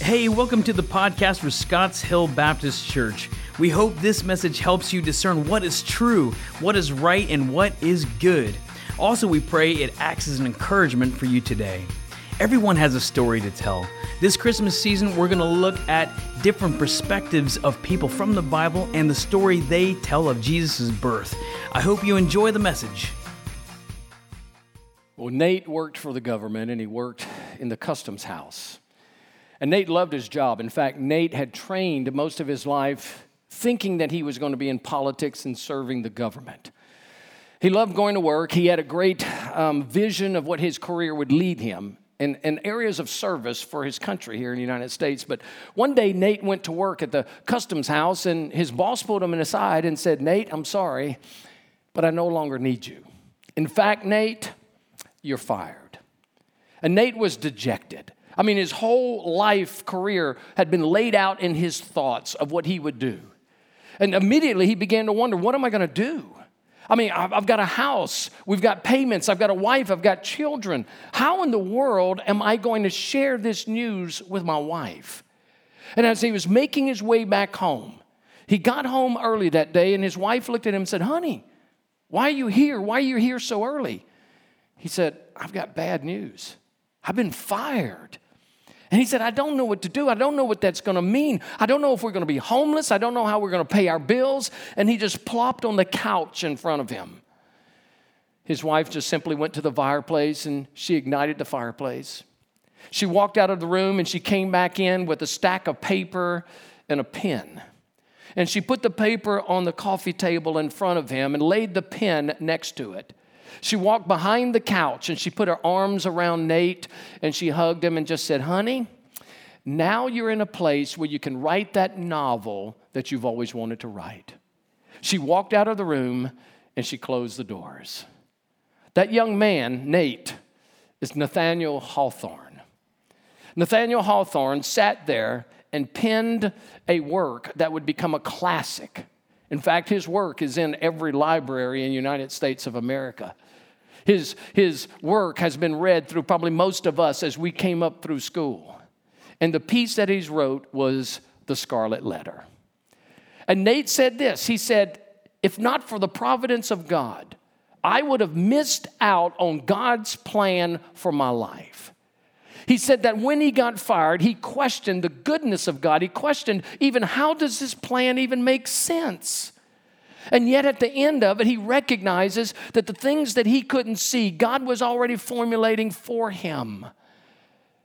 Hey, welcome to the podcast for Scotts Hill Baptist Church. We hope this message helps you discern what is true, what is right, and what is good. Also, we pray it acts as an encouragement for you today. Everyone has a story to tell. This Christmas season, we're going to look at different perspectives of people from the Bible and the story they tell of Jesus' birth. I hope you enjoy the message. Well, Nate worked for the government and he worked in the customs house. And Nate loved his job. In fact, Nate had trained most of his life thinking that he was going to be in politics and serving the government. He loved going to work. He had a great um, vision of what his career would lead him in, in areas of service for his country here in the United States. But one day, Nate went to work at the customs house, and his boss pulled him aside and said, Nate, I'm sorry, but I no longer need you. In fact, Nate, you're fired. And Nate was dejected. I mean, his whole life career had been laid out in his thoughts of what he would do. And immediately he began to wonder, what am I going to do? I mean, I've got a house, we've got payments, I've got a wife, I've got children. How in the world am I going to share this news with my wife? And as he was making his way back home, he got home early that day, and his wife looked at him and said, Honey, why are you here? Why are you here so early? He said, I've got bad news. I've been fired. And he said, I don't know what to do. I don't know what that's going to mean. I don't know if we're going to be homeless. I don't know how we're going to pay our bills. And he just plopped on the couch in front of him. His wife just simply went to the fireplace and she ignited the fireplace. She walked out of the room and she came back in with a stack of paper and a pen. And she put the paper on the coffee table in front of him and laid the pen next to it. She walked behind the couch and she put her arms around Nate and she hugged him and just said, Honey, now you're in a place where you can write that novel that you've always wanted to write. She walked out of the room and she closed the doors. That young man, Nate, is Nathaniel Hawthorne. Nathaniel Hawthorne sat there and penned a work that would become a classic. In fact, his work is in every library in the United States of America. His, his work has been read through probably most of us as we came up through school. And the piece that he's wrote was The Scarlet Letter. And Nate said this he said, If not for the providence of God, I would have missed out on God's plan for my life. He said that when he got fired, he questioned the goodness of God. He questioned even how does this plan even make sense? And yet, at the end of it, he recognizes that the things that he couldn't see, God was already formulating for him.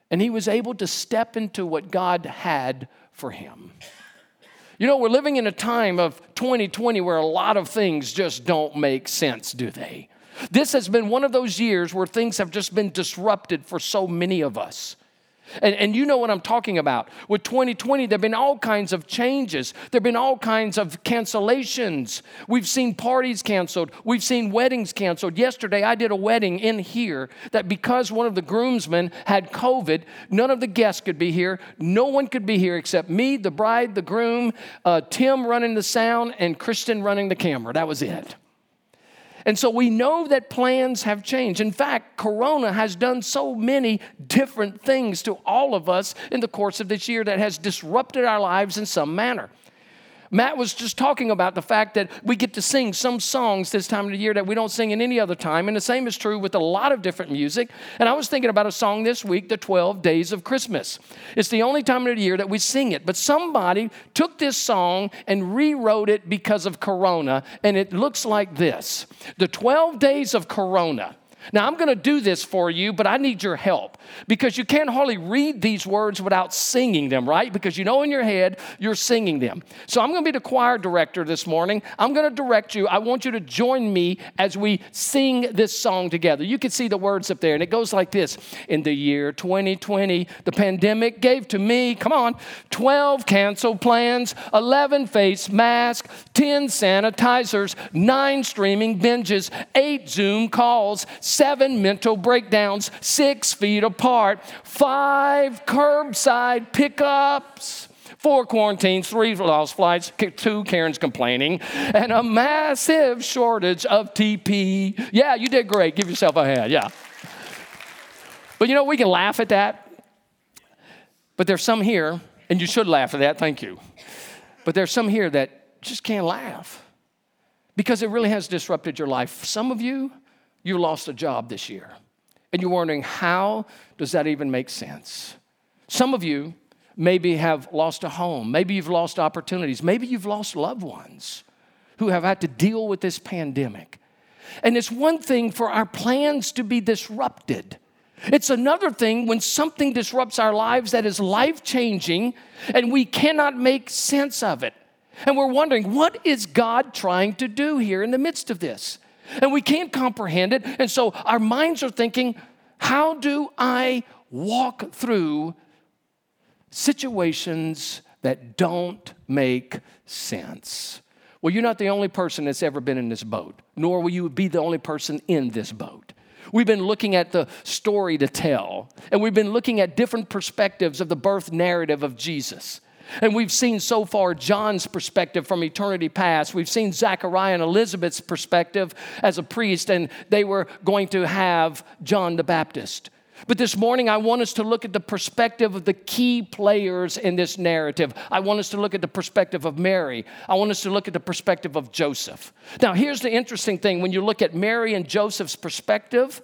And he was able to step into what God had for him. You know, we're living in a time of 2020 where a lot of things just don't make sense, do they? This has been one of those years where things have just been disrupted for so many of us. And, and you know what I'm talking about. With 2020, there have been all kinds of changes. There have been all kinds of cancellations. We've seen parties canceled. We've seen weddings canceled. Yesterday, I did a wedding in here that because one of the groomsmen had COVID, none of the guests could be here. No one could be here except me, the bride, the groom, uh, Tim running the sound, and Kristen running the camera. That was it. And so we know that plans have changed. In fact, Corona has done so many different things to all of us in the course of this year that has disrupted our lives in some manner. Matt was just talking about the fact that we get to sing some songs this time of the year that we don't sing in any other time. And the same is true with a lot of different music. And I was thinking about a song this week, The 12 Days of Christmas. It's the only time of the year that we sing it. But somebody took this song and rewrote it because of Corona. And it looks like this The 12 Days of Corona. Now, I'm going to do this for you, but I need your help because you can't hardly read these words without singing them, right? Because you know in your head you're singing them. So I'm going to be the choir director this morning. I'm going to direct you. I want you to join me as we sing this song together. You can see the words up there, and it goes like this In the year 2020, the pandemic gave to me, come on, 12 canceled plans, 11 face masks, 10 sanitizers, 9 streaming binges, 8 Zoom calls seven mental breakdowns, six feet apart, five curbside pickups four quarantines, three lost flights, two Karen's complaining, and a massive shortage of TP. Yeah, you did great. Give yourself a hand. Yeah. But you know, we can laugh at that. But there's some here, and you should laugh at that, thank you. But there's some here that just can't laugh because it really has disrupted your life. Some of you, you lost a job this year, and you're wondering, how does that even make sense? Some of you maybe have lost a home, maybe you've lost opportunities, maybe you've lost loved ones who have had to deal with this pandemic. And it's one thing for our plans to be disrupted. It's another thing when something disrupts our lives that is life changing and we cannot make sense of it. And we're wondering, what is God trying to do here in the midst of this? And we can't comprehend it. And so our minds are thinking, how do I walk through situations that don't make sense? Well, you're not the only person that's ever been in this boat, nor will you be the only person in this boat. We've been looking at the story to tell, and we've been looking at different perspectives of the birth narrative of Jesus. And we've seen so far John's perspective from eternity past. We've seen Zachariah and Elizabeth's perspective as a priest, and they were going to have John the Baptist. But this morning, I want us to look at the perspective of the key players in this narrative. I want us to look at the perspective of Mary. I want us to look at the perspective of Joseph. Now, here's the interesting thing when you look at Mary and Joseph's perspective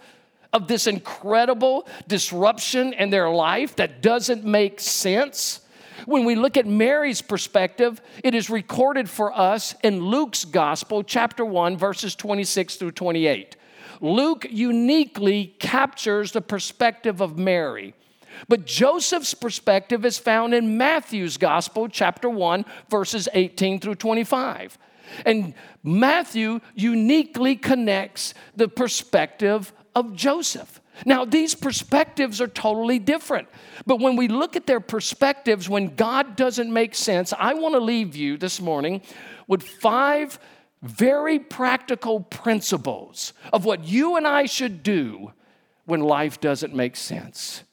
of this incredible disruption in their life that doesn't make sense. When we look at Mary's perspective, it is recorded for us in Luke's gospel, chapter 1, verses 26 through 28. Luke uniquely captures the perspective of Mary. But Joseph's perspective is found in Matthew's Gospel, chapter 1, verses 18 through 25. And Matthew uniquely connects the perspective of Joseph. Now, these perspectives are totally different. But when we look at their perspectives, when God doesn't make sense, I want to leave you this morning with five very practical principles of what you and I should do when life doesn't make sense.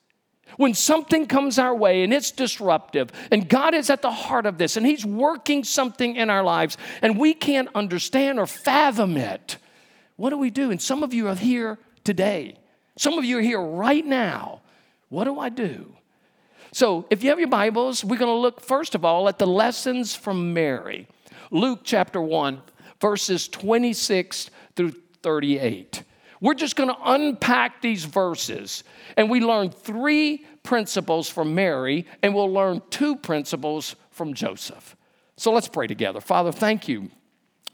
When something comes our way and it's disruptive, and God is at the heart of this, and He's working something in our lives, and we can't understand or fathom it, what do we do? And some of you are here today. Some of you are here right now. What do I do? So, if you have your Bibles, we're going to look first of all at the lessons from Mary. Luke chapter 1, verses 26 through 38. We're just going to unpack these verses, and we learn three principles from Mary, and we'll learn two principles from Joseph. So let's pray together. Father, thank you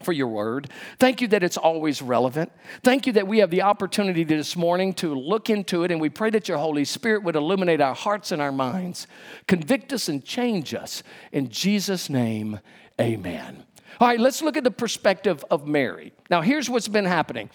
for your word. Thank you that it's always relevant. Thank you that we have the opportunity this morning to look into it, and we pray that your Holy Spirit would illuminate our hearts and our minds, convict us and change us. In Jesus' name, amen. All right, let's look at the perspective of Mary. Now, here's what's been happening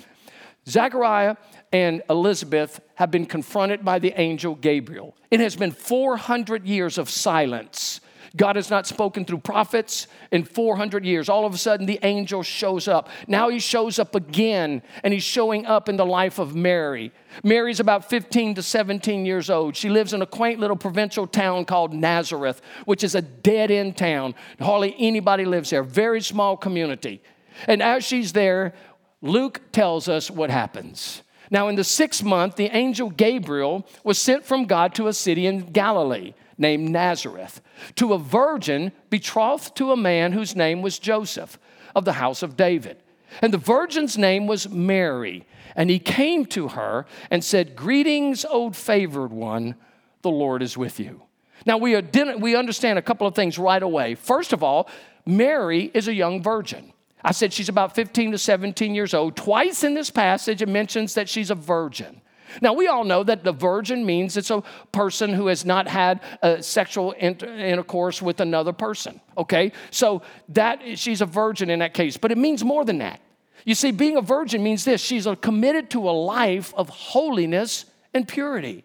Zechariah and Elizabeth have been confronted by the angel Gabriel. It has been 400 years of silence God has not spoken through prophets in 400 years. All of a sudden, the angel shows up. Now he shows up again, and he's showing up in the life of Mary. Mary's about 15 to 17 years old. She lives in a quaint little provincial town called Nazareth, which is a dead end town. Hardly anybody lives there, very small community. And as she's there, Luke tells us what happens. Now, in the sixth month, the angel Gabriel was sent from God to a city in Galilee named Nazareth to a virgin betrothed to a man whose name was Joseph of the house of David. And the virgin's name was Mary. And he came to her and said, Greetings, old favored one, the Lord is with you. Now, we, we understand a couple of things right away. First of all, Mary is a young virgin. I said she's about 15 to 17 years old. Twice in this passage, it mentions that she's a virgin. Now, we all know that the virgin means it's a person who has not had sexual inter- intercourse with another person, okay? So that she's a virgin in that case, but it means more than that. You see, being a virgin means this she's committed to a life of holiness and purity.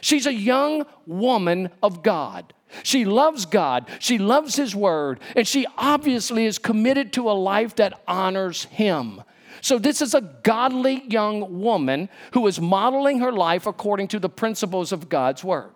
She's a young woman of God. She loves God, she loves His Word, and she obviously is committed to a life that honors Him. So, this is a godly young woman who is modeling her life according to the principles of God's word.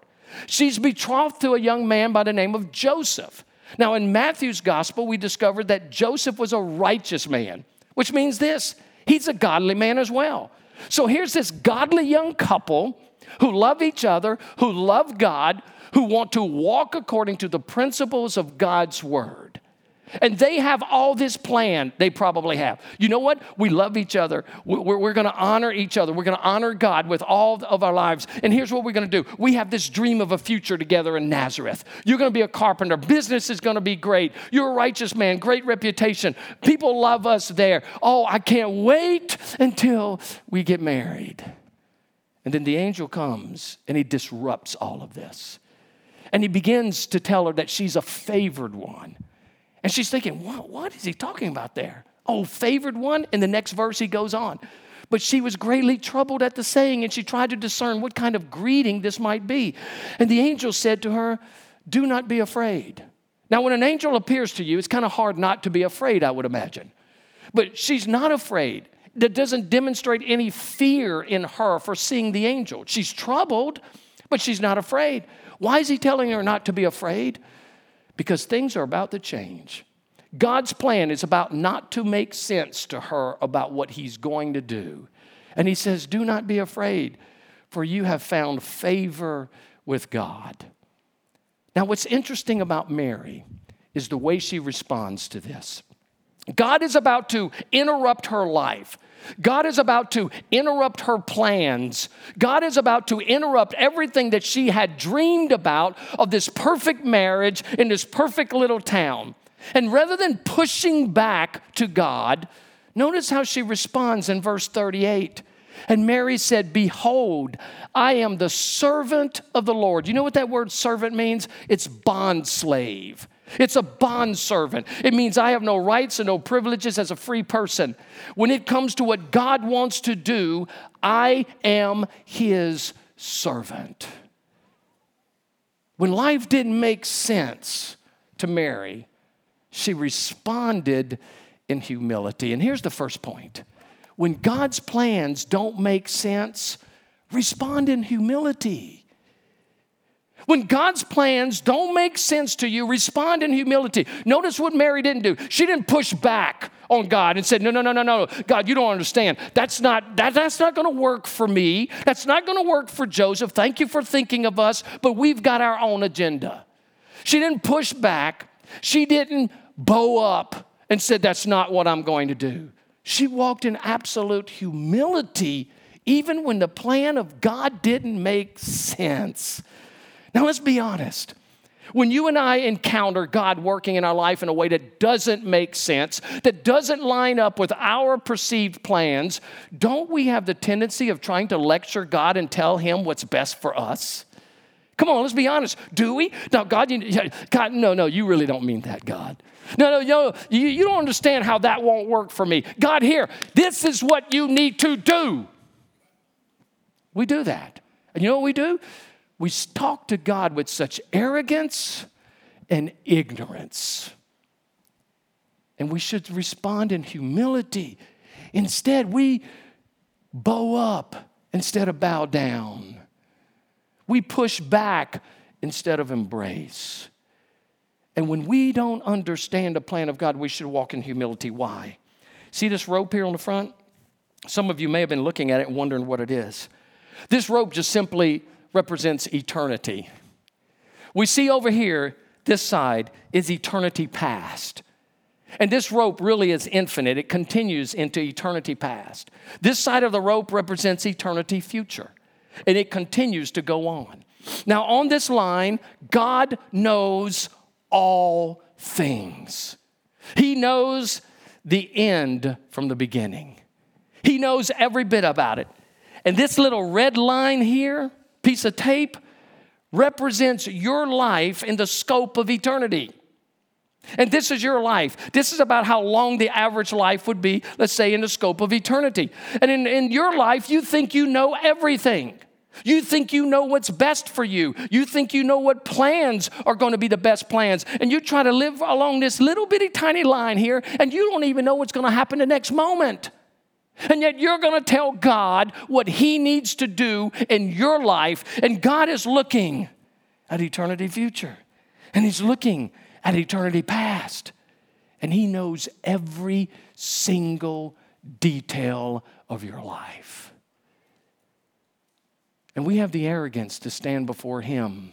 She's betrothed to a young man by the name of Joseph. Now, in Matthew's gospel, we discovered that Joseph was a righteous man, which means this he's a godly man as well. So, here's this godly young couple who love each other, who love God, who want to walk according to the principles of God's word. And they have all this plan. They probably have. You know what? We love each other. We're, we're going to honor each other. We're going to honor God with all of our lives. And here's what we're going to do we have this dream of a future together in Nazareth. You're going to be a carpenter. Business is going to be great. You're a righteous man, great reputation. People love us there. Oh, I can't wait until we get married. And then the angel comes and he disrupts all of this. And he begins to tell her that she's a favored one. And she's thinking, what, what is he talking about there? Oh, favored one? In the next verse, he goes on. But she was greatly troubled at the saying, and she tried to discern what kind of greeting this might be. And the angel said to her, Do not be afraid. Now, when an angel appears to you, it's kind of hard not to be afraid, I would imagine. But she's not afraid that doesn't demonstrate any fear in her for seeing the angel. She's troubled, but she's not afraid. Why is he telling her not to be afraid? Because things are about to change. God's plan is about not to make sense to her about what he's going to do. And he says, Do not be afraid, for you have found favor with God. Now, what's interesting about Mary is the way she responds to this. God is about to interrupt her life. God is about to interrupt her plans. God is about to interrupt everything that she had dreamed about of this perfect marriage in this perfect little town. And rather than pushing back to God, notice how she responds in verse 38. And Mary said, Behold, I am the servant of the Lord. You know what that word servant means? It's bond slave. It's a bond servant. It means I have no rights and no privileges as a free person. When it comes to what God wants to do, I am his servant. When life didn't make sense to Mary, she responded in humility. And here's the first point when God's plans don't make sense, respond in humility. When God's plans don't make sense to you, respond in humility. Notice what Mary didn't do. She didn't push back on God and said, No, no, no, no, no. God, you don't understand. That's not, that, that's not going to work for me. That's not going to work for Joseph. Thank you for thinking of us, but we've got our own agenda. She didn't push back. She didn't bow up and said, That's not what I'm going to do. She walked in absolute humility, even when the plan of God didn't make sense. Now, let's be honest. When you and I encounter God working in our life in a way that doesn't make sense, that doesn't line up with our perceived plans, don't we have the tendency of trying to lecture God and tell Him what's best for us? Come on, let's be honest. Do we? No, God, you, God, no, no, you really don't mean that, God. No, no, no, you, you don't understand how that won't work for me. God, here, this is what you need to do. We do that. And you know what we do? We talk to God with such arrogance and ignorance. And we should respond in humility. Instead, we bow up instead of bow down. We push back instead of embrace. And when we don't understand the plan of God, we should walk in humility. Why? See this rope here on the front? Some of you may have been looking at it and wondering what it is. This rope just simply represents eternity. We see over here, this side is eternity past. And this rope really is infinite, it continues into eternity past. This side of the rope represents eternity future, and it continues to go on. Now, on this line, God knows all things. He knows the end from the beginning. He knows every bit about it. And this little red line here piece of tape represents your life in the scope of eternity. And this is your life. This is about how long the average life would be, let's say, in the scope of eternity. And in, in your life, you think you know everything. You think you know what's best for you. You think you know what plans are going to be the best plans. And you try to live along this little bitty tiny line here, and you don't even know what's going to happen the next moment. And yet you're going to tell God what He needs to do in your life. And God is looking at eternity future. And He's looking at eternity past. And He knows every single detail of your life. And we have the arrogance to stand before Him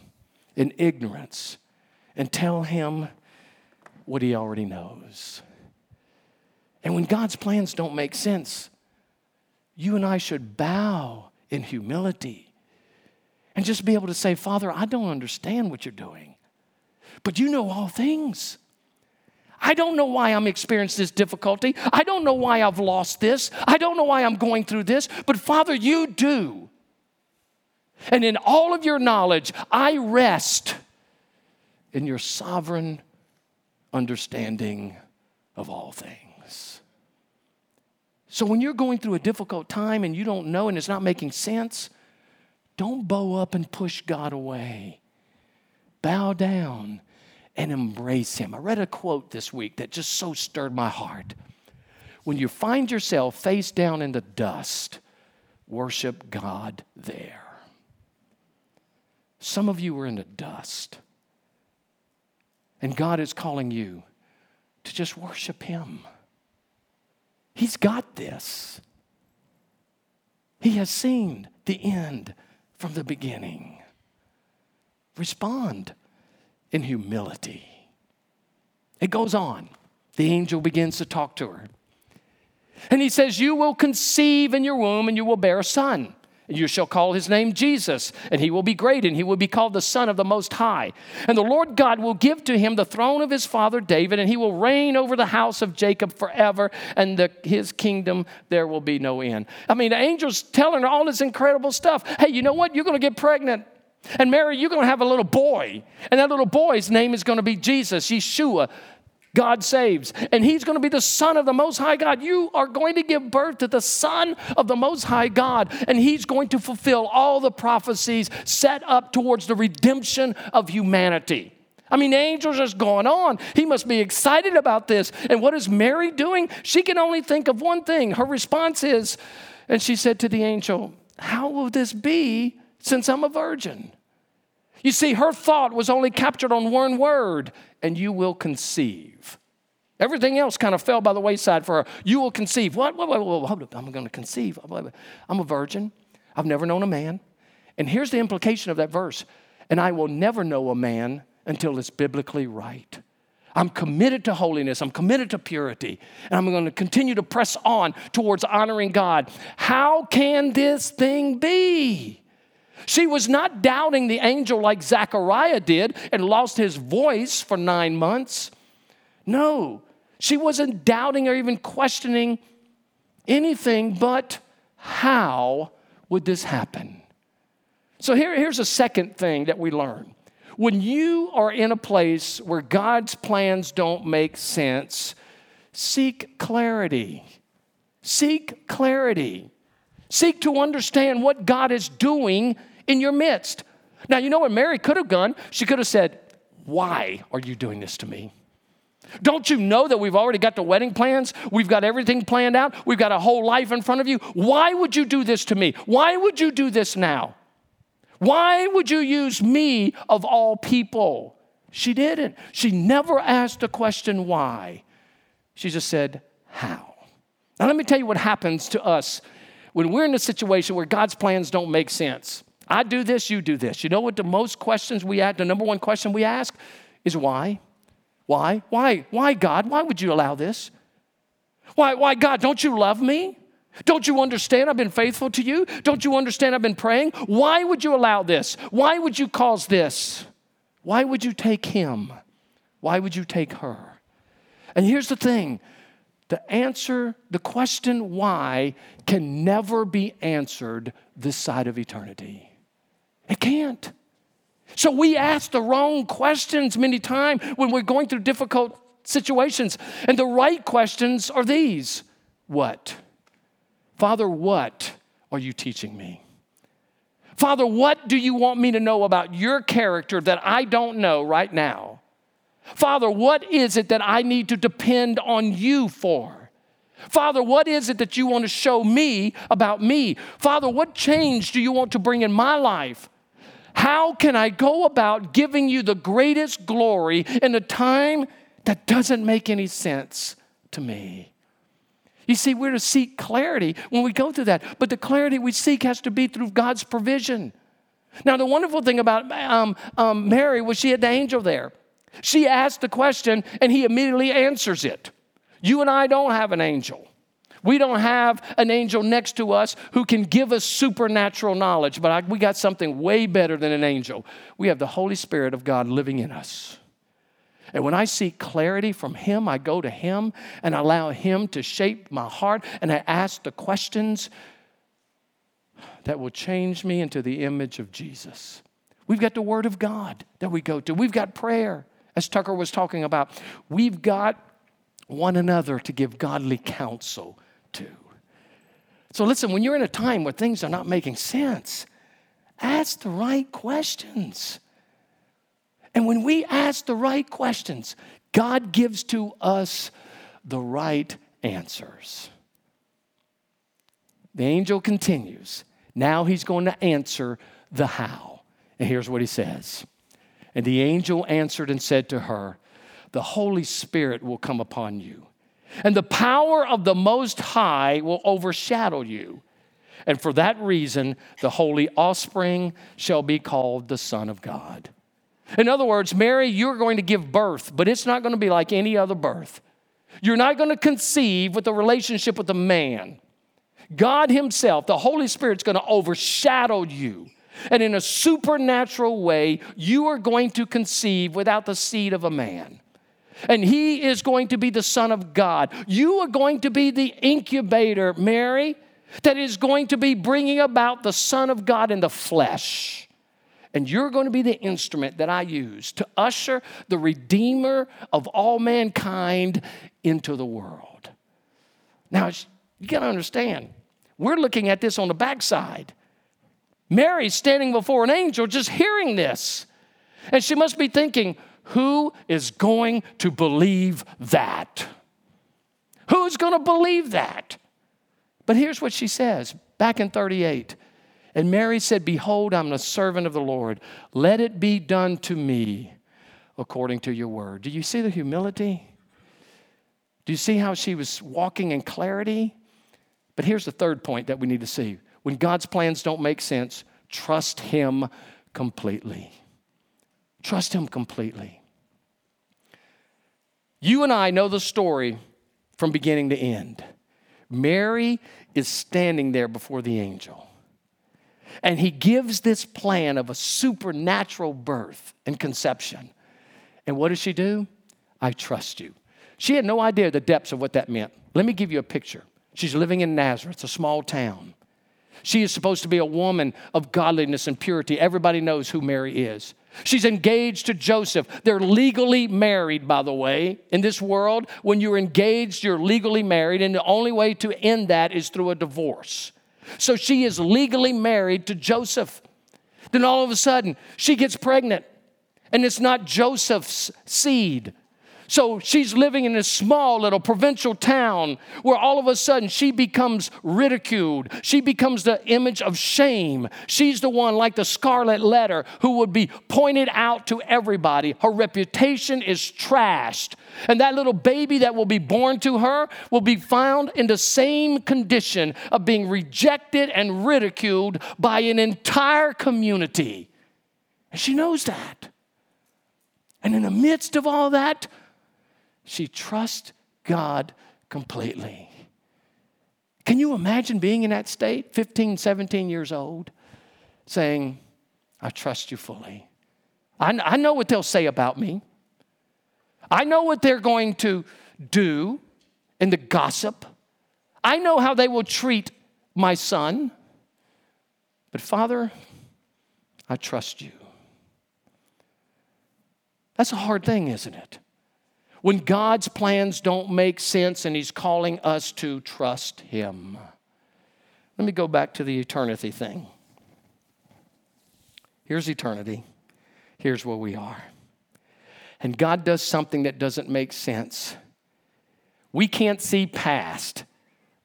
in ignorance and tell Him what He already knows. And when God's plans don't make sense, you and I should bow in humility and just be able to say, Father, I don't understand what you're doing, but you know all things. I don't know why I'm experiencing this difficulty. I don't know why I've lost this. I don't know why I'm going through this, but Father, you do. And in all of your knowledge, I rest in your sovereign understanding of all things. So when you're going through a difficult time and you don't know and it's not making sense, don't bow up and push God away. Bow down and embrace Him. I read a quote this week that just so stirred my heart. When you find yourself face down in the dust, worship God there. Some of you are in the dust. And God is calling you to just worship Him. He's got this. He has seen the end from the beginning. Respond in humility. It goes on. The angel begins to talk to her. And he says, You will conceive in your womb and you will bear a son. You shall call his name Jesus, and he will be great, and he will be called the Son of the Most High. And the Lord God will give to him the throne of his father David, and he will reign over the house of Jacob forever, and the, his kingdom there will be no end. I mean, the angel's telling her all this incredible stuff. Hey, you know what? You're going to get pregnant. And Mary, you're going to have a little boy, and that little boy's name is going to be Jesus, Yeshua, God saves. And he's going to be the Son of the Most High God. You are going to give birth to the Son of the Most High God, and he's going to fulfill all the prophecies set up towards the redemption of humanity. I mean, the angels just going on. He must be excited about this. And what is Mary doing? She can only think of one thing. Her response is, and she said to the angel, How will this be since I'm a virgin? You see, her thought was only captured on one word and you will conceive. Everything else kind of fell by the wayside for her. You will conceive. What? What? what, what hold. I'm going to conceive. I'm a virgin. I've never known a man. And here's the implication of that verse and I will never know a man until it's biblically right. I'm committed to holiness. I'm committed to purity. And I'm going to continue to press on towards honoring God. How can this thing be? She was not doubting the angel like Zechariah did and lost his voice for nine months. No, she wasn't doubting or even questioning anything but how would this happen? So here, here's a second thing that we learn. When you are in a place where God's plans don't make sense, seek clarity. Seek clarity. Seek to understand what God is doing in your midst. Now, you know what Mary could have done? She could have said, Why are you doing this to me? Don't you know that we've already got the wedding plans? We've got everything planned out. We've got a whole life in front of you. Why would you do this to me? Why would you do this now? Why would you use me of all people? She didn't. She never asked the question why. She just said, How? Now, let me tell you what happens to us when we're in a situation where God's plans don't make sense. I do this, you do this. You know what the most questions we ask, the number one question we ask is why? Why? Why? Why, God? Why would you allow this? Why, why, God, don't you love me? Don't you understand I've been faithful to you? Don't you understand I've been praying? Why would you allow this? Why would you cause this? Why would you take him? Why would you take her? And here's the thing the answer, the question why, can never be answered this side of eternity. It can't. So we ask the wrong questions many times when we're going through difficult situations. And the right questions are these What? Father, what are you teaching me? Father, what do you want me to know about your character that I don't know right now? Father, what is it that I need to depend on you for? Father, what is it that you want to show me about me? Father, what change do you want to bring in my life? How can I go about giving you the greatest glory in a time that doesn't make any sense to me? You see, we're to seek clarity when we go through that. But the clarity we seek has to be through God's provision. Now, the wonderful thing about um, um, Mary was she had the angel there. She asked the question and he immediately answers it. You and I don't have an angel. We don't have an angel next to us who can give us supernatural knowledge, but I, we got something way better than an angel. We have the Holy Spirit of God living in us. And when I seek clarity from Him, I go to Him and allow Him to shape my heart and I ask the questions that will change me into the image of Jesus. We've got the Word of God that we go to, we've got prayer, as Tucker was talking about. We've got one another to give godly counsel to. So, listen, when you're in a time where things are not making sense, ask the right questions. And when we ask the right questions, God gives to us the right answers. The angel continues. Now he's going to answer the how. And here's what he says And the angel answered and said to her, The Holy Spirit will come upon you, and the power of the Most High will overshadow you. And for that reason, the holy offspring shall be called the Son of God. In other words, Mary, you're going to give birth, but it's not going to be like any other birth. You're not going to conceive with a relationship with a man. God Himself, the Holy Spirit's going to overshadow you. And in a supernatural way, you are going to conceive without the seed of a man. And He is going to be the Son of God. You are going to be the incubator, Mary, that is going to be bringing about the Son of God in the flesh. And you're going to be the instrument that I use to usher the Redeemer of all mankind into the world. Now, you got to understand, we're looking at this on the backside. Mary's standing before an angel just hearing this. And she must be thinking, who is going to believe that? Who's going to believe that? But here's what she says back in 38 and Mary said, Behold, I'm a servant of the Lord. Let it be done to me according to your word. Do you see the humility? Do you see how she was walking in clarity? But here's the third point that we need to see when God's plans don't make sense, trust Him completely. Trust Him completely. You and I know the story from beginning to end. Mary is standing there before the angel. And he gives this plan of a supernatural birth and conception. And what does she do? I trust you. She had no idea the depths of what that meant. Let me give you a picture. She's living in Nazareth, a small town. She is supposed to be a woman of godliness and purity. Everybody knows who Mary is. She's engaged to Joseph. They're legally married, by the way. In this world, when you're engaged, you're legally married, and the only way to end that is through a divorce. So she is legally married to Joseph. Then all of a sudden, she gets pregnant, and it's not Joseph's seed. So she's living in a small little provincial town where all of a sudden she becomes ridiculed. She becomes the image of shame. She's the one, like the scarlet letter, who would be pointed out to everybody. Her reputation is trashed. And that little baby that will be born to her will be found in the same condition of being rejected and ridiculed by an entire community. And she knows that. And in the midst of all that, she trusts God completely. Can you imagine being in that state, 15, 17 years old, saying, I trust you fully? I, I know what they'll say about me. I know what they're going to do in the gossip. I know how they will treat my son. But Father, I trust you. That's a hard thing, isn't it? When God's plans don't make sense and He's calling us to trust Him. Let me go back to the eternity thing. Here's eternity, here's where we are. And God does something that doesn't make sense. We can't see past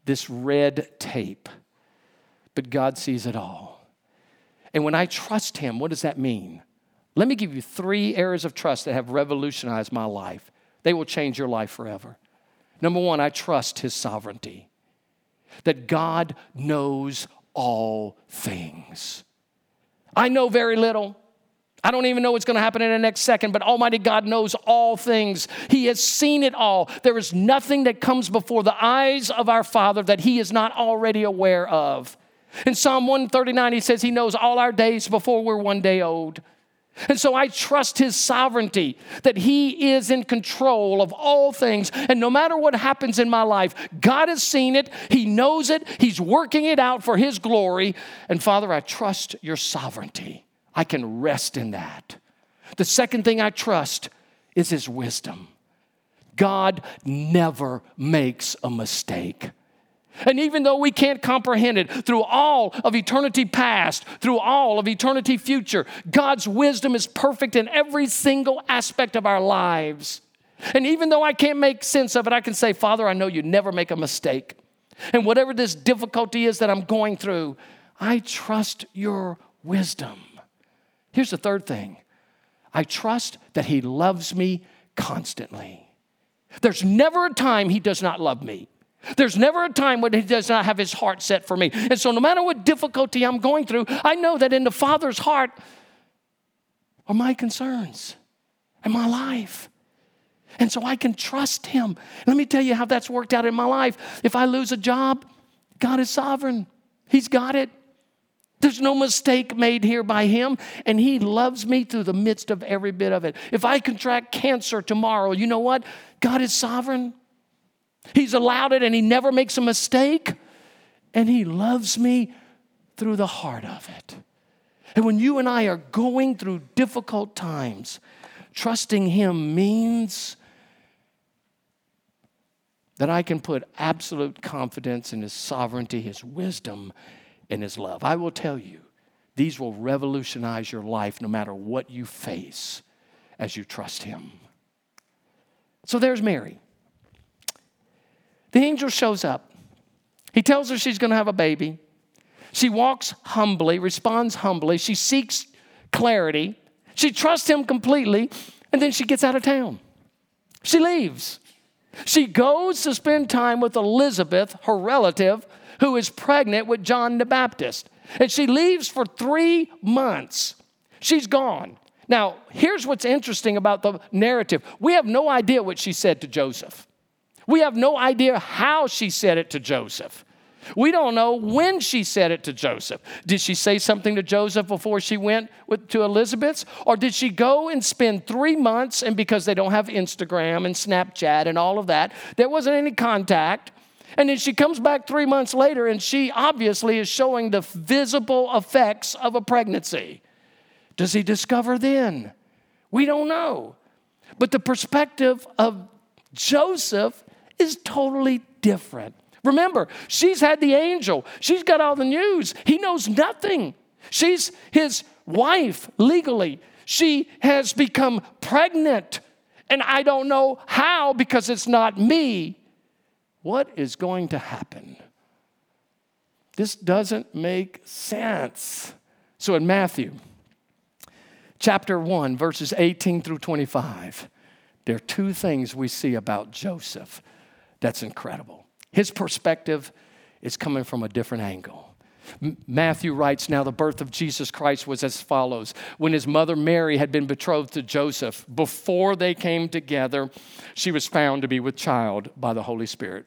this red tape, but God sees it all. And when I trust Him, what does that mean? Let me give you three areas of trust that have revolutionized my life. They will change your life forever. Number one, I trust his sovereignty. that God knows all things. I know very little. I don't even know what's going to happen in the next second, but Almighty God knows all things. He has seen it all. There is nothing that comes before the eyes of our Father that He is not already aware of. In Psalm 139, He says He knows all our days before we're one day old. And so I trust his sovereignty, that he is in control of all things. And no matter what happens in my life, God has seen it, he knows it, he's working it out for his glory. And Father, I trust your sovereignty. I can rest in that. The second thing I trust is his wisdom. God never makes a mistake. And even though we can't comprehend it through all of eternity past, through all of eternity future, God's wisdom is perfect in every single aspect of our lives. And even though I can't make sense of it, I can say, Father, I know you never make a mistake. And whatever this difficulty is that I'm going through, I trust your wisdom. Here's the third thing I trust that He loves me constantly. There's never a time He does not love me. There's never a time when he does not have his heart set for me. And so, no matter what difficulty I'm going through, I know that in the Father's heart are my concerns and my life. And so I can trust him. Let me tell you how that's worked out in my life. If I lose a job, God is sovereign, He's got it. There's no mistake made here by him, and he loves me through the midst of every bit of it. If I contract cancer tomorrow, you know what? God is sovereign. He's allowed it and He never makes a mistake. And He loves me through the heart of it. And when you and I are going through difficult times, trusting Him means that I can put absolute confidence in His sovereignty, His wisdom, and His love. I will tell you, these will revolutionize your life no matter what you face as you trust Him. So there's Mary. The angel shows up. He tells her she's going to have a baby. She walks humbly, responds humbly. She seeks clarity. She trusts him completely, and then she gets out of town. She leaves. She goes to spend time with Elizabeth, her relative, who is pregnant with John the Baptist. And she leaves for three months. She's gone. Now, here's what's interesting about the narrative we have no idea what she said to Joseph. We have no idea how she said it to Joseph. We don't know when she said it to Joseph. Did she say something to Joseph before she went with, to Elizabeth's? Or did she go and spend three months, and because they don't have Instagram and Snapchat and all of that, there wasn't any contact? And then she comes back three months later, and she obviously is showing the visible effects of a pregnancy. Does he discover then? We don't know. But the perspective of Joseph is totally different. Remember, she's had the angel, she's got all the news. He knows nothing. She's his wife legally. She has become pregnant, and I don't know how because it's not me. What is going to happen? This doesn't make sense. So in Matthew chapter 1, verses 18 through 25, there are two things we see about Joseph that's incredible. His perspective is coming from a different angle. Matthew writes, Now the birth of Jesus Christ was as follows. When his mother Mary had been betrothed to Joseph, before they came together, she was found to be with child by the Holy Spirit.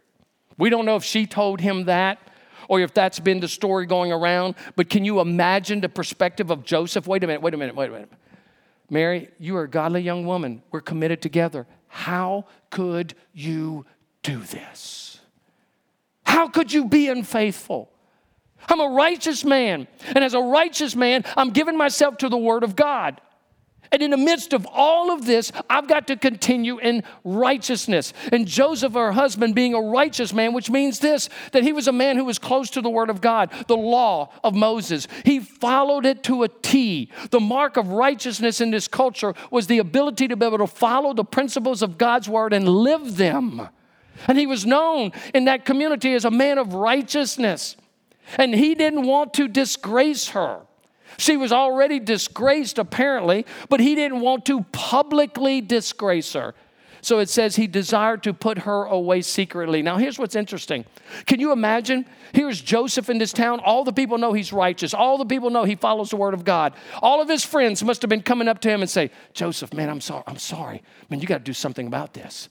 We don't know if she told him that or if that's been the story going around, but can you imagine the perspective of Joseph? Wait a minute, wait a minute, wait a minute. Mary, you are a godly young woman. We're committed together. How could you do this? How could you be unfaithful? I'm a righteous man, and as a righteous man, I'm giving myself to the Word of God. And in the midst of all of this, I've got to continue in righteousness. And Joseph, her husband, being a righteous man, which means this that he was a man who was close to the Word of God, the law of Moses. He followed it to a T. The mark of righteousness in this culture was the ability to be able to follow the principles of God's Word and live them. And he was known in that community as a man of righteousness. And he didn't want to disgrace her. She was already disgraced, apparently, but he didn't want to publicly disgrace her. So it says he desired to put her away secretly. Now, here's what's interesting. Can you imagine? Here's Joseph in this town. All the people know he's righteous. All the people know he follows the word of God. All of his friends must have been coming up to him and say, Joseph, man, I'm sorry. I'm sorry. Man, you got to do something about this.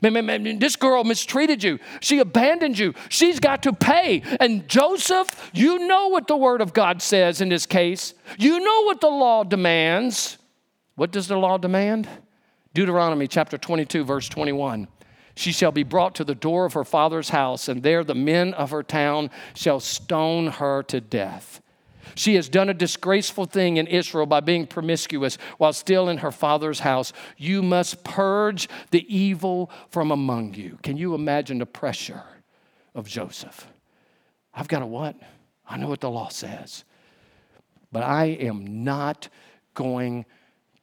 This girl mistreated you. She abandoned you. She's got to pay. And Joseph, you know what the word of God says in this case. You know what the law demands. What does the law demand? Deuteronomy chapter 22, verse 21. She shall be brought to the door of her father's house, and there the men of her town shall stone her to death. She has done a disgraceful thing in Israel by being promiscuous while still in her father's house. You must purge the evil from among you. Can you imagine the pressure of Joseph? I've got a what? I know what the law says, but I am not going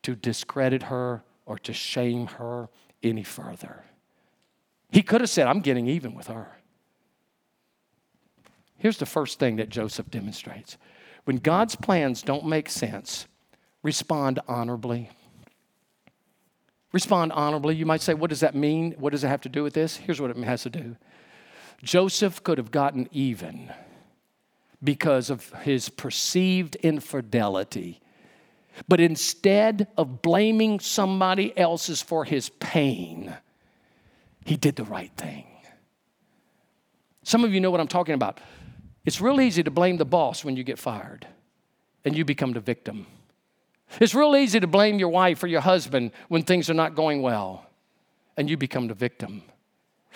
to discredit her or to shame her any further. He could have said, I'm getting even with her. Here's the first thing that Joseph demonstrates when God's plans don't make sense, respond honorably. Respond honorably. You might say, What does that mean? What does it have to do with this? Here's what it has to do Joseph could have gotten even because of his perceived infidelity. But instead of blaming somebody else's for his pain, he did the right thing. Some of you know what I'm talking about. It's real easy to blame the boss when you get fired and you become the victim. It's real easy to blame your wife or your husband when things are not going well and you become the victim.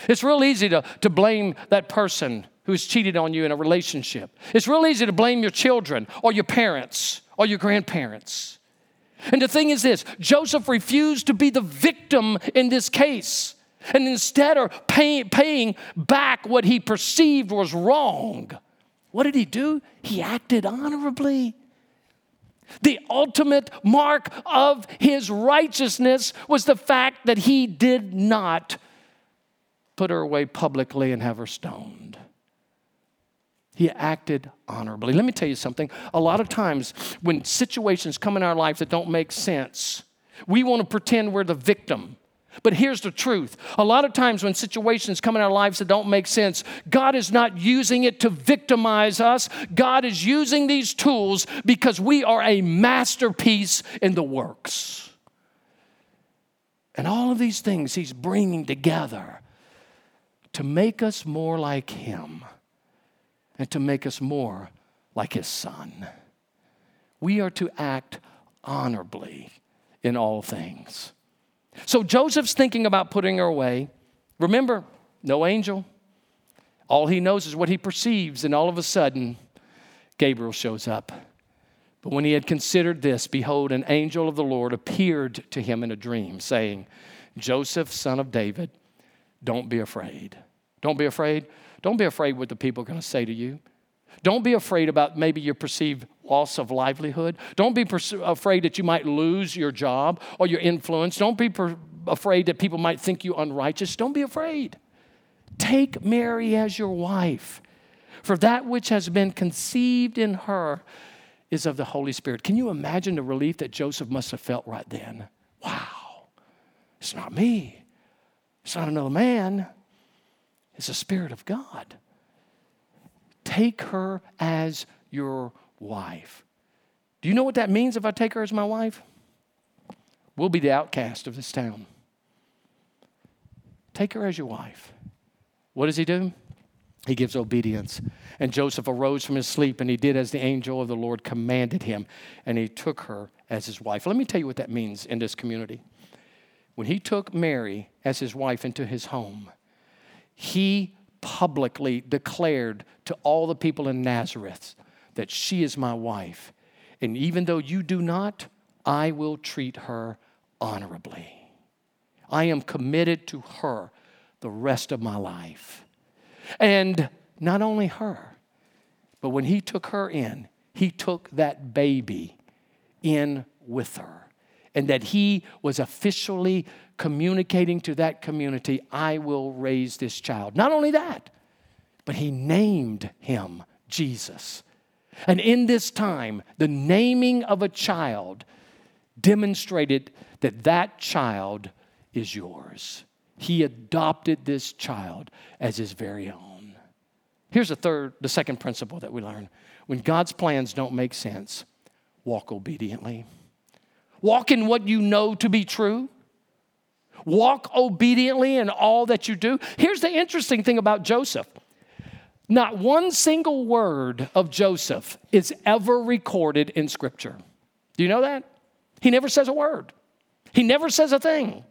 It's real easy to, to blame that person who's cheated on you in a relationship. It's real easy to blame your children or your parents or your grandparents. And the thing is this Joseph refused to be the victim in this case. And instead of pay, paying back what he perceived was wrong, what did he do? He acted honorably. The ultimate mark of his righteousness was the fact that he did not put her away publicly and have her stoned. He acted honorably. Let me tell you something. A lot of times, when situations come in our lives that don't make sense, we want to pretend we're the victim. But here's the truth a lot of times when situations come in our lives that don't make sense, God is not using it to victimize us. God is using these tools because we are a masterpiece in the works. And all of these things He's bringing together to make us more like Him and to make us more like His Son. We are to act honorably in all things. So Joseph's thinking about putting her away. Remember, no angel. All he knows is what he perceives, and all of a sudden, Gabriel shows up. But when he had considered this, behold, an angel of the Lord appeared to him in a dream, saying, Joseph, son of David, don't be afraid. Don't be afraid. Don't be afraid what the people are going to say to you. Don't be afraid about maybe your perceived loss of livelihood. Don't be pers- afraid that you might lose your job or your influence. Don't be per- afraid that people might think you unrighteous. Don't be afraid. Take Mary as your wife, for that which has been conceived in her is of the Holy Spirit. Can you imagine the relief that Joseph must have felt right then? Wow, it's not me, it's not another man, it's the Spirit of God. Take her as your wife. Do you know what that means if I take her as my wife? We'll be the outcast of this town. Take her as your wife. What does he do? He gives obedience. And Joseph arose from his sleep and he did as the angel of the Lord commanded him, and he took her as his wife. Let me tell you what that means in this community. When he took Mary as his wife into his home, he publicly declared to all the people in Nazareth that she is my wife. And even though you do not, I will treat her honorably. I am committed to her the rest of my life. And not only her, but when he took her in, he took that baby in with her. And that he was officially communicating to that community, I will raise this child. Not only that, but he named him Jesus. And in this time, the naming of a child demonstrated that that child is yours. He adopted this child as his very own. Here's the third, the second principle that we learn. When God's plans don't make sense, walk obediently. Walk in what you know to be true. Walk obediently in all that you do. Here's the interesting thing about Joseph not one single word of Joseph is ever recorded in Scripture. Do you know that? He never says a word, he never says a thing.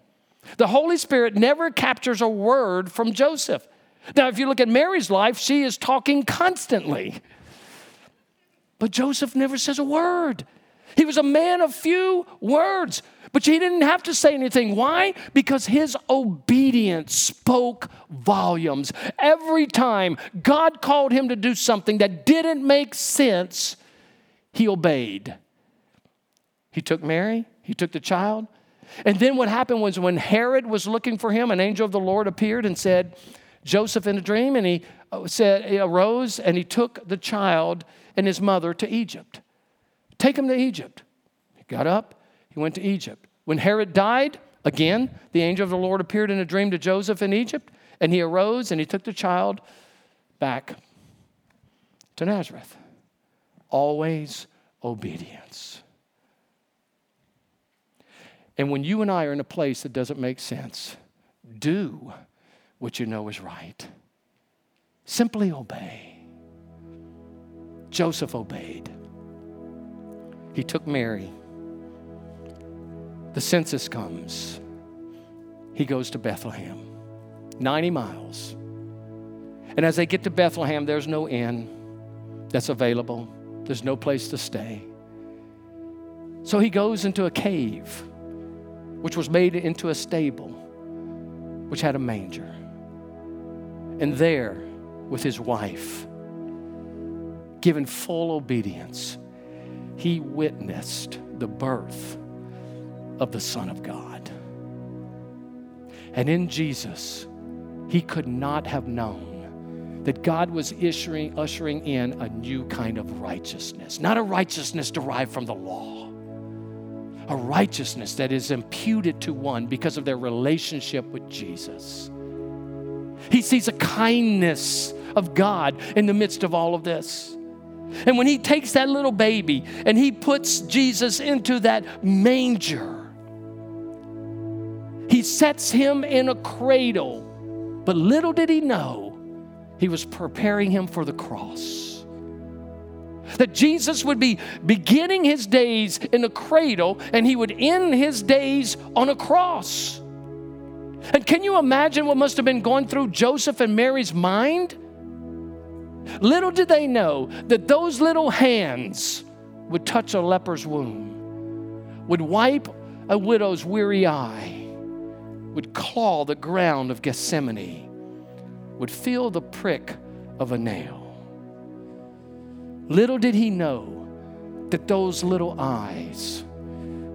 The Holy Spirit never captures a word from Joseph. Now, if you look at Mary's life, she is talking constantly. But Joseph never says a word. He was a man of few words, but he didn't have to say anything. Why? Because his obedience spoke volumes. Every time God called him to do something that didn't make sense, he obeyed. He took Mary, he took the child, and then what happened was when Herod was looking for him, an angel of the Lord appeared and said, Joseph in a dream, and he uh, said, he arose and he took the child and his mother to Egypt. Take him to Egypt. He got up, he went to Egypt. When Herod died, again, the angel of the Lord appeared in a dream to Joseph in Egypt, and he arose and he took the child back to Nazareth. Always obedience. And when you and I are in a place that doesn't make sense, do what you know is right. Simply obey. Joseph obeyed. He took Mary. The census comes. He goes to Bethlehem, 90 miles. And as they get to Bethlehem, there's no inn that's available, there's no place to stay. So he goes into a cave which was made into a stable, which had a manger. And there, with his wife, given full obedience, he witnessed the birth of the Son of God. And in Jesus, he could not have known that God was ushering, ushering in a new kind of righteousness, not a righteousness derived from the law a righteousness that is imputed to one because of their relationship with Jesus. He sees a kindness of God in the midst of all of this. And when he takes that little baby and he puts Jesus into that manger, he sets him in a cradle. But little did he know, he was preparing him for the cross that Jesus would be beginning his days in a cradle and he would end his days on a cross. And can you imagine what must have been going through Joseph and Mary's mind? Little did they know that those little hands would touch a leper's womb, would wipe a widow's weary eye, would claw the ground of Gethsemane, would feel the prick of a nail. Little did he know that those little eyes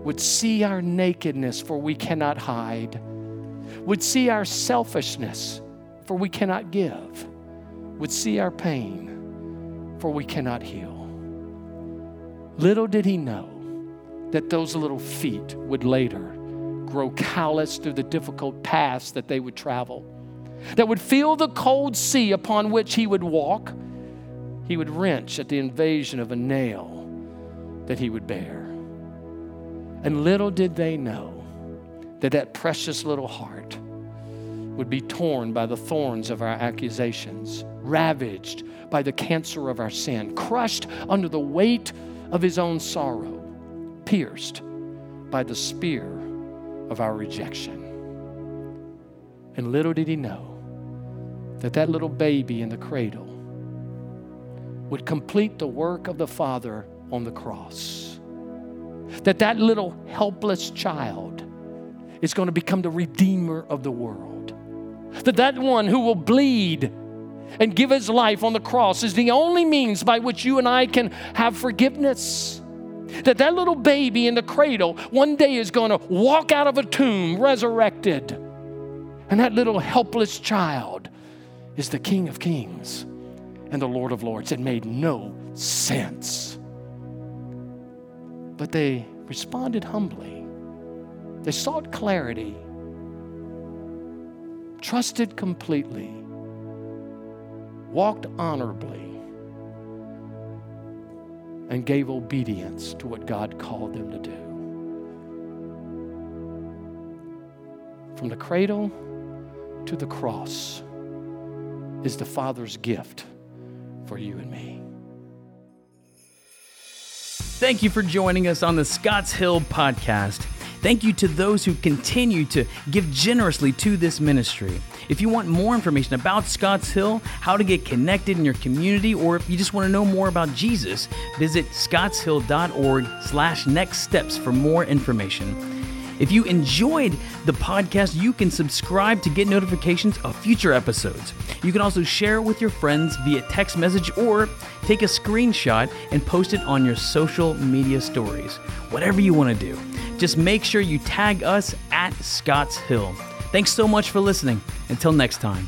would see our nakedness, for we cannot hide, would see our selfishness, for we cannot give, would see our pain, for we cannot heal. Little did he know that those little feet would later grow callous through the difficult paths that they would travel, that would feel the cold sea upon which he would walk he would wrench at the invasion of a nail that he would bear. And little did they know that that precious little heart would be torn by the thorns of our accusations, ravaged by the cancer of our sin, crushed under the weight of his own sorrow, pierced by the spear of our rejection. And little did he know that that little baby in the cradle would complete the work of the Father on the cross. That that little helpless child is going to become the redeemer of the world. That that one who will bleed and give his life on the cross is the only means by which you and I can have forgiveness. That that little baby in the cradle one day is going to walk out of a tomb resurrected. And that little helpless child is the King of Kings and the Lord of Lords. It made no sense. But they responded humbly. They sought clarity, trusted completely, walked honorably, and gave obedience to what God called them to do. From the cradle to the cross is the Father's gift for you and me. Thank you for joining us on the Scotts Hill podcast. Thank you to those who continue to give generously to this ministry. If you want more information about Scotts Hill, how to get connected in your community, or if you just want to know more about Jesus, visit scottshill.org slash next steps for more information. If you enjoyed the podcast, you can subscribe to get notifications of future episodes. You can also share it with your friends via text message or take a screenshot and post it on your social media stories. Whatever you want to do. Just make sure you tag us at Scotts Hill. Thanks so much for listening. Until next time.